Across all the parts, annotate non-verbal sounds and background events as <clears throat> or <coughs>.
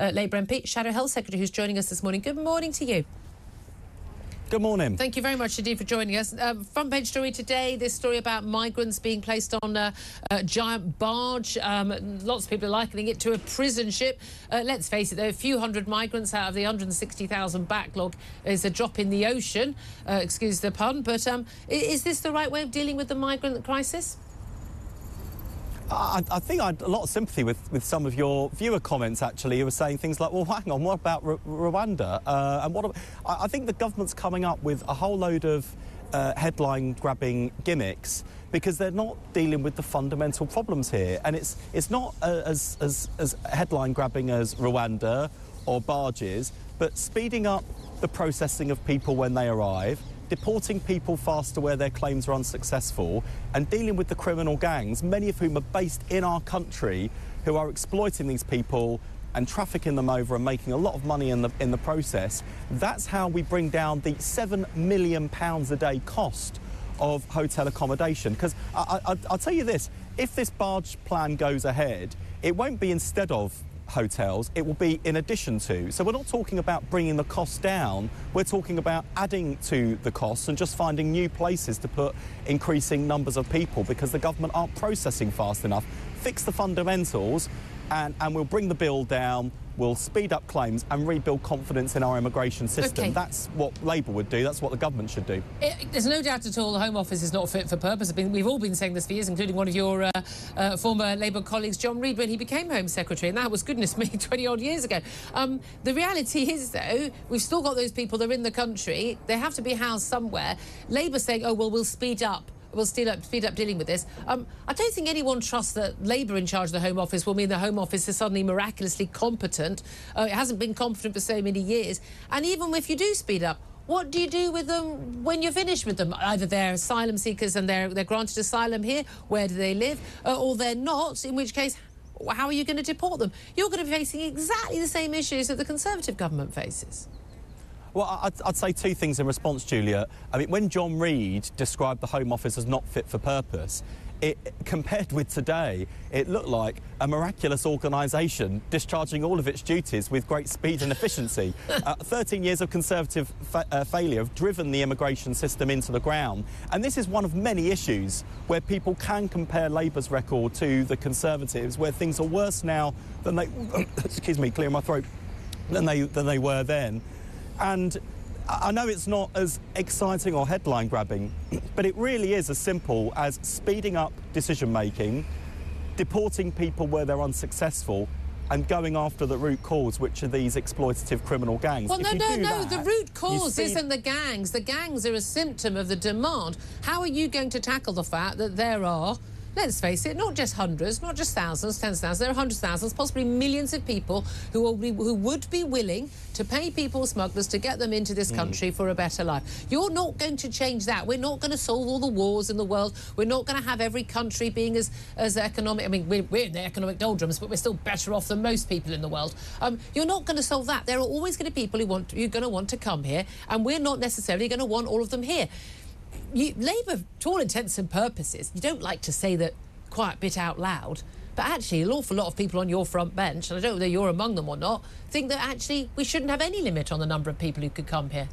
uh, Labour MP, Shadow Health Secretary, who's joining us this morning. Good morning to you. Good morning. Thank you very much indeed for joining us. Um, front page story today this story about migrants being placed on a, a giant barge. Um, lots of people are likening it to a prison ship. Uh, let's face it, there are a few hundred migrants out of the 160,000 backlog is a drop in the ocean. Uh, excuse the pun. But um, is this the right way of dealing with the migrant crisis? I, I, think I had a lot of sympathy with, with some of your viewer comments, actually. You were saying things like, well, hang on, what about R Rwanda? Uh, and what I, I, think the government's coming up with a whole load of uh, headline grabbing gimmicks because they're not dealing with the fundamental problems here. And it's, it's not uh, as, as, as headline grabbing as Rwanda or barges, but speeding up the processing of people when they arrive, deporting people faster where their claims are unsuccessful, and dealing with the criminal gangs, many of whom are based in our country, who are exploiting these people and trafficking them over and making a lot of money in the in the process. That's how we bring down the seven million pounds a day cost of hotel accommodation. Because I'll tell you this: if this barge plan goes ahead, it won't be instead of hotels, it will be in addition to. So we're not talking about bringing the cost down, we're talking about adding to the costs and just finding new places to put increasing numbers of people because the government aren't processing fast enough. Fix the fundamentals and, and we'll bring the bill down will speed up claims and rebuild confidence in our immigration system. Okay. That's what Labour would do. That's what the government should do. It, there's no doubt at all the Home Office is not fit for purpose. We've all been saying this for years, including one of your uh, uh, former Labour colleagues, John Reid, when he became Home Secretary, and that was, goodness me, <laughs> 20 odd years ago. Um, the reality is, though, we've still got those people, they're in the country, they have to be housed somewhere. Labour saying, oh, well, we'll speed up will speed up, speed up dealing with this. Um, I don't think anyone trusts that Labour in charge of the Home Office will mean the Home Office is suddenly miraculously competent. Uh, it hasn't been competent for so many years. And even if you do speed up, what do you do with them when you're finished with them? Either they're asylum seekers and they're, they're granted asylum here, where do they live? Uh, or they're not, in which case, how are you going to deport them? You're going to be facing exactly the same issues that the Conservative government faces. Well, I'd, I'd, say two things in response, Julia. I mean, when John Reid described the Home Office as not fit for purpose, it, compared with today, it looked like a miraculous organisation discharging all of its duties with great speed and efficiency. <laughs> uh, 13 years of Conservative fa uh, failure have driven the immigration system into the ground. And this is one of many issues where people can compare Labour's record to the Conservatives, where things are worse now than they, <coughs> excuse me, clear my throat, than they, than they were then. And I know it's not as exciting or headline grabbing, <clears throat> but it really is as simple as speeding up decision making, deporting people where they're unsuccessful, and going after the root cause, which are these exploitative criminal gangs. Well, no, no, no. That, the root cause speed... isn't the gangs. The gangs are a symptom of the demand. How are you going to tackle the fact that there are let's face it, not just hundreds, not just thousands, tens of thousands, there are hundreds of thousands, possibly millions of people who, will be, who would be willing to pay people smugglers to get them into this hmm. country mm. for a better life. You're not going to change that. We're not going to solve all the wars in the world. We're not going to have every country being as, as economic. I mean, we're, we're in the economic doldrums, but we're still better off than most people in the world. Um, you're not going to solve that. There are always going to be people who want, you're going to want to come here, and we're not necessarily going to want all of them here you, Labour, to all intents and purposes, you don't like to say that quite a bit out loud, but actually an awful lot of people on your front bench, and I don't know whether you're among them or not, think that actually we shouldn't have any limit on the number of people who could come here.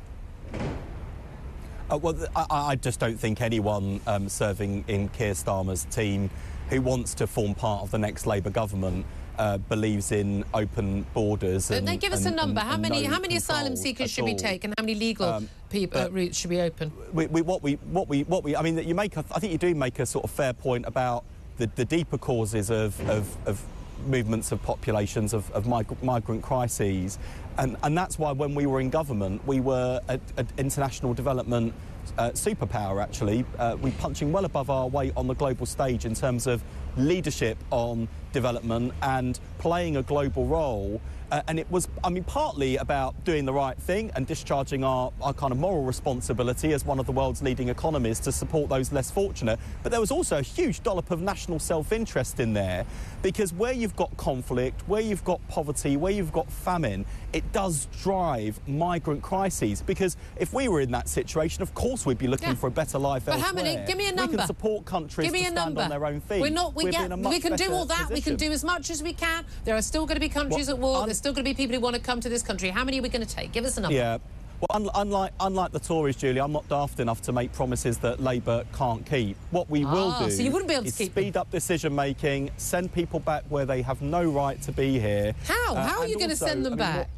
Uh, well, I, I, just don't think anyone um, serving in Keir Starmer's team who wants to form part of the next Labour government uh, believes in open borders. And, they give us and, a number. And, how many how many asylum seekers should all. be taken? How many legal um, people, uh, routes should be open? We, we, what we what we what we I mean, you make a, I think you do make a sort of fair point about the, the deeper causes of, of, of movements of populations of, of mig migrant crises. And, and that's why when we were in government, we were an international development uh, superpower, actually. Uh, we're punching well above our weight on the global stage in terms of leadership on development and playing a global role. Uh, and it was, I mean, partly about doing the right thing and discharging our, our kind of moral responsibility as one of the world's leading economies to support those less fortunate. But there was also a huge dollop of national self-interest in there because where you've got conflict, where you've got poverty, where you've got famine, it does drive migrant crises. Because if we were in that situation, of course we'd be looking yeah. for a better life but elsewhere. how many? Give me a number. We can support countries Give me to stand number. on their own feet. We're not. We, get, we can do all that. Position. We can do as much as we can. There are still going to be countries at war. There's still going to be people who want to come to this country. How many are we going to take? Give us a number. Yeah. Well, un unlike, unlike the Tories, Julie, I'm not daft enough to make promises that Labour can't keep. What we ah, will do so you wouldn't be able to is keep speed them. up decision making, send people back where they have no right to be here. How? Uh, How are you going to send them I mean, back?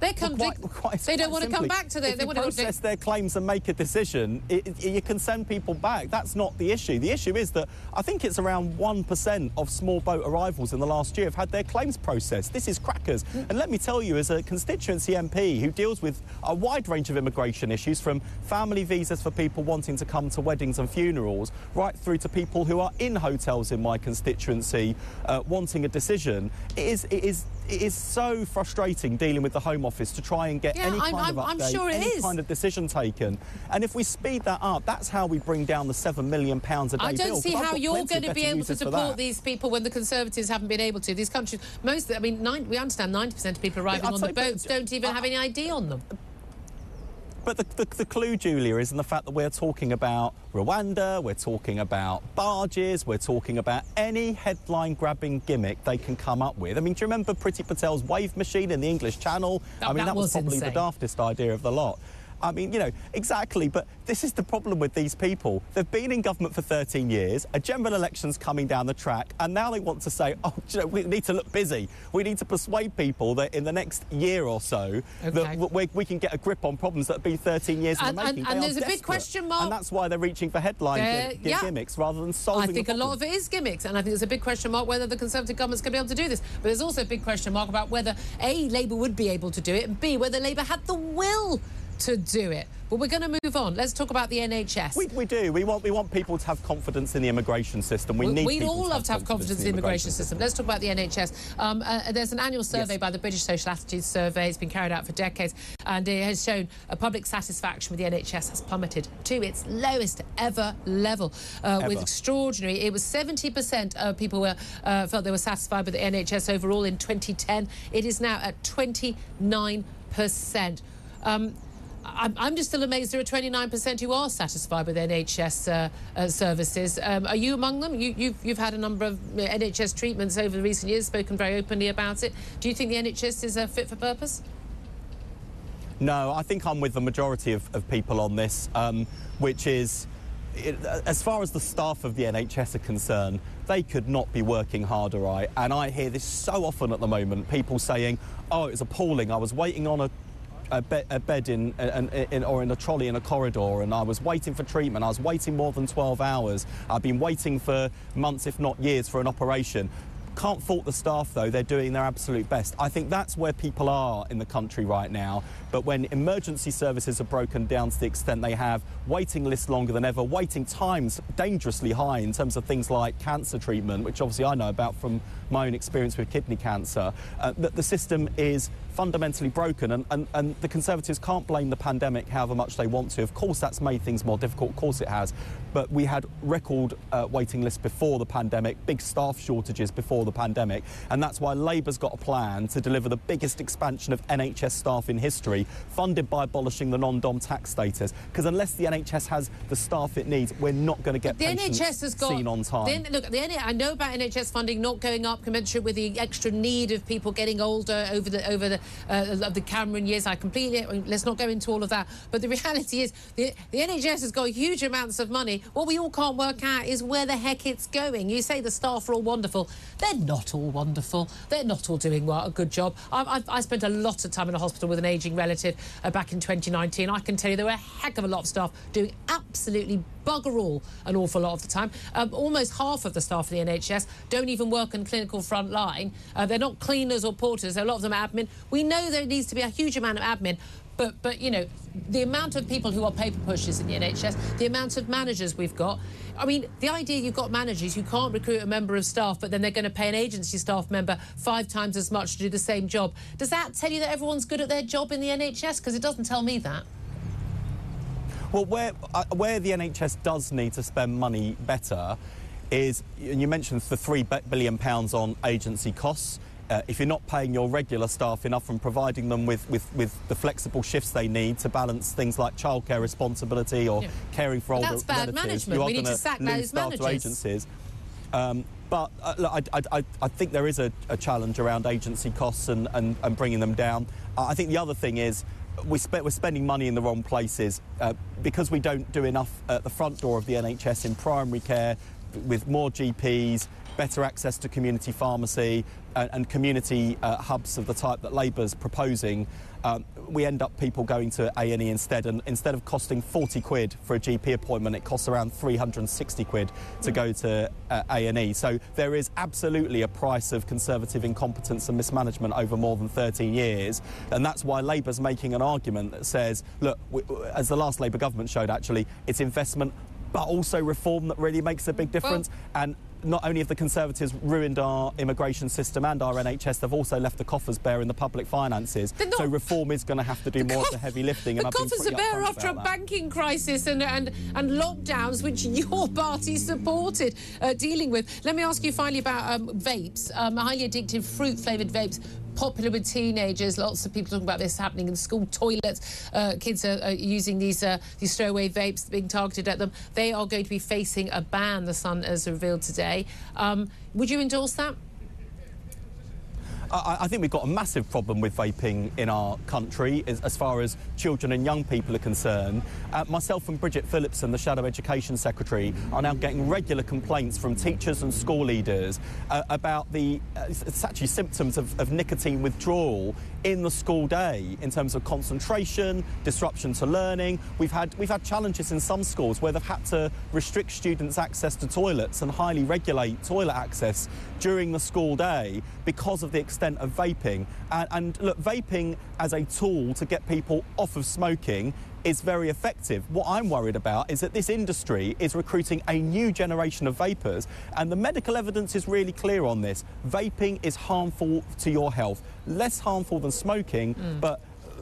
They come. Quite, <laughs> quite, they don't want to come back to their. If they you want process to their claims and make a decision. It, it, you can send people back. That's not the issue. The issue is that I think it's around one percent of small boat arrivals in the last year have had their claims processed. This is crackers. Mm. And let me tell you, as a constituency MP who deals with a wide range of immigration issues, from family visas for people wanting to come to weddings and funerals, right through to people who are in hotels in my constituency uh, wanting a decision, it is it is it is so frustrating dealing with the Home Office to try and get yeah, any kind I'm, of update, I'm sure any is. kind of decision taken. And if we speed that up, that's how we bring down the seven million pounds a day I don't bill, see how you're going to be able to support these people when the Conservatives haven't been able to. These countries, most, I mean, nine, we understand 90% of people arriving on the boats don't even have any ID on them. But the, the, the, clue, Julia, is in the fact that we're talking about Rwanda, we're talking about barges, we're talking about any headline grabbing gimmick they can come up with. I mean, do you remember Priti Patel's wave machine in the English Channel? Oh, I mean, that, that was, was probably insane. the daftest idea of the lot. I mean, you know, exactly. But this is the problem with these people. They've been in government for 13 years, a general election's coming down the track, and now they want to say, oh, you know, we need to look busy. We need to persuade people that in the next year or so okay. that we, we, can get a grip on problems that have been 13 years and, in the making. And, and there's a big question mark. And that's why they're reaching for headline uh, yeah. gimmicks rather than solving I think a lot of it is gimmicks, and I think there's a big question mark whether the Conservative government's going to be able to do this. But there's also a big question mark about whether A, Labour would be able to do it, and B, whether Labour had the will to do it. But we're going to move on. Let's talk about the NHS. We, we do. We want we want people to have confidence in the immigration system. We, we need. We'd all love to have confidence in the immigration system. system. Let's talk about the NHS. Um, uh, there's an annual survey yes. by the British Social Attitudes Survey. It's been carried out for decades, and it has shown a public satisfaction with the NHS has plummeted to its lowest ever level, uh, ever. with extraordinary. It was 70% of people were uh, felt they were satisfied with the NHS overall in 2010. It is now at 29%. Um, I'm, I'm just still amazed there are 29% who are satisfied with NHS uh, uh, services. Um, are you among them? You, have you've, you've had a number of uh, NHS treatments over the recent years, spoken very openly about it. Do you think the NHS is uh, fit for purpose? No, I think I'm with the majority of, of people on this, um, which is, it, as far as the staff of the NHS are concerned, they could not be working harder, right? And I hear this so often at the moment, people saying, oh, it was appalling, I was waiting on a a, be a bed in, in, or in a trolley in a corridor and I was waiting for treatment. I was waiting more than 12 hours. I've been waiting for months, if not years, for an operation. Can't fault the staff though, they're doing their absolute best. I think that's where people are in the country right now. But when emergency services are broken down to the extent they have, waiting lists longer than ever, waiting times dangerously high in terms of things like cancer treatment, which obviously I know about from my own experience with kidney cancer, uh, that the system is fundamentally broken and, and, and the Conservatives can't blame the pandemic however much they want to. Of course that's made things more difficult, of course it has, but we had record uh, waiting lists before the pandemic, big staff shortages before the pandemic, and that's why Labour's got a plan to deliver the biggest expansion of NHS staff in history, funded by abolishing the non-dom tax status, because unless the NHS has the staff it needs, we're not going to get the NHS has got, seen on time. The, look, the, I know about NHS funding not going up commensurate with the extra need of people getting older over the over the uh, of the Cameron years. I completely let's not go into all of that. But the reality is the the NHS has got huge amounts of money. What we all can't work out is where the heck it's going. You say the staff are all wonderful. They're not all wonderful. They're not all doing well, a good job. I, I, I spent a lot of time in a hospital with an ageing relative uh, back in 2019. I can tell you there were a heck of a lot of staff doing absolutely bugger all an awful lot of the time. Um, almost half of the staff in the NHS don't even work on clinical front line. Uh, they're not cleaners or porters. A lot of them are admin. We know there needs to be a huge amount of admin. But, but you know, the amount of people who are paper pushers in the NHS, the amount of managers we've got. I mean, the idea you've got managers who can't recruit a member of staff, but then they're going to pay an agency staff member five times as much to do the same job. Does that tell you that everyone's good at their job in the NHS? Because it doesn't tell me that. Well, where, uh, where the NHS does need to spend money better is, and you mentioned the £3 billion on agency costs. Uh, if you're not paying your regular staff enough and providing them with, with, with the flexible shifts they need to balance things like childcare responsibility or yeah. caring for but older that's bad relatives, management. you are we need to sack those to managers. agencies. Um, But uh, look, I, I, I, think there is a, a challenge around agency costs and, and, and bringing them down. Uh, I think the other thing is we spe- we're spending money in the wrong places uh, because we don't do enough at the front door of the NHS in primary care with more GPs, better access to community pharmacy and, and community uh, hubs of the type that Labour's proposing. Um, we end up people going to A&E instead and instead of costing 40 quid for a GP appointment it costs around 360 quid to go to uh, A&E so there is absolutely a price of conservative incompetence and mismanagement over more than 13 years and that's why Labour's making an argument that says look as the last Labour government showed actually it's investment but also reform that really makes a big difference. Well, and not only have the Conservatives ruined our immigration system and our NHS, they've also left the coffers bare in the public finances. So reform is going to have to do more of the heavy lifting. The coffers are bare after a that. banking crisis and, and, and lockdowns, which your party supported uh, dealing with. Let me ask you finally about um, vapes, um, highly addictive fruit-flavoured vapes popular with teenagers. Lots of people talking about this happening in school toilets. Uh, kids are, are, using these uh, these throwaway vapes being targeted at them. They are going to be facing a ban. The Sun has revealed today. Um, would you endorse that? I, I, think we've got a massive problem with vaping in our country as, as far as children and young people are concerned. Uh, myself and Bridget Phillipson, the Shadow Education Secretary, are now getting regular complaints from teachers and school leaders uh, about the uh, it's actually symptoms of, of nicotine withdrawal in the school day in terms of concentration, disruption to learning. We've had we've had challenges in some schools where they've had to restrict students' access to toilets and highly regulate toilet access during the school day because of the extent of vaping. And, and look, vaping as a tool to get people off of smoking is very effective. What I'm worried about is that this industry is recruiting a new generation of vapers, and the medical evidence is really clear on this. Vaping is harmful to your health, less harmful than smoking, mm. but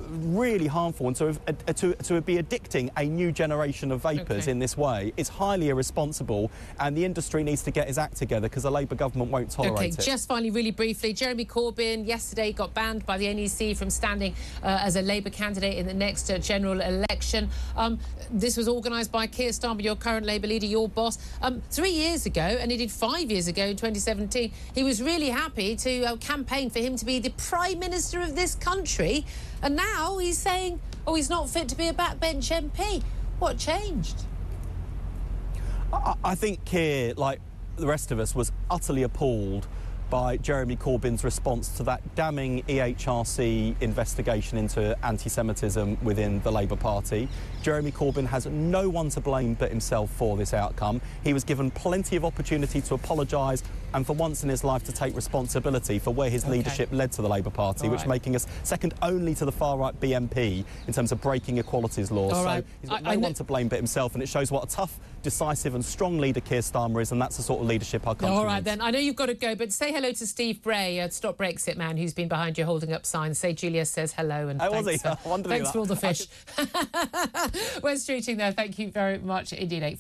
really harmful and to, uh, to, to be addicting a new generation of vapers okay. in this way is highly irresponsible and the industry needs to get its act together because the Labour government won't tolerate okay, it. just finally, really briefly, Jeremy Corbyn yesterday got banned by the NEC from standing uh, as a Labour candidate in the next uh, general election. Um, this was organised by Keir Starmer, your current Labour leader, your boss, um, three years ago, and he did five years ago in 2017. He was really happy to uh, campaign for him to be the Prime Minister of this country. And now he's saying, oh, he's not fit to be a backbench MP. What changed? I, I think Keir, like the rest of us, was utterly appalled by Jeremy Corbyn's response to that damning EHRC investigation into anti Semitism within the Labour Party. Jeremy Corbyn has no one to blame but himself for this outcome. He was given plenty of opportunity to apologise and for once in his life to take responsibility for where his okay. leadership led to the Labour Party, All which right. making us second only to the far right BNP in terms of breaking equalities laws. All so right. he's got I, no I one to blame but himself, and it shows what a tough, decisive, and strong leader Keir Starmer is, and that's the sort of leadership our country needs All right, needs. then. I know you've got to go, but say hello to Steve Bray, a Stop Brexit man who's been behind you holding up signs. Say Julia says hello and oh, thanks, he? <laughs> thanks for all the fish. <laughs> Could... Wes Streeting there, thank you very much indeed.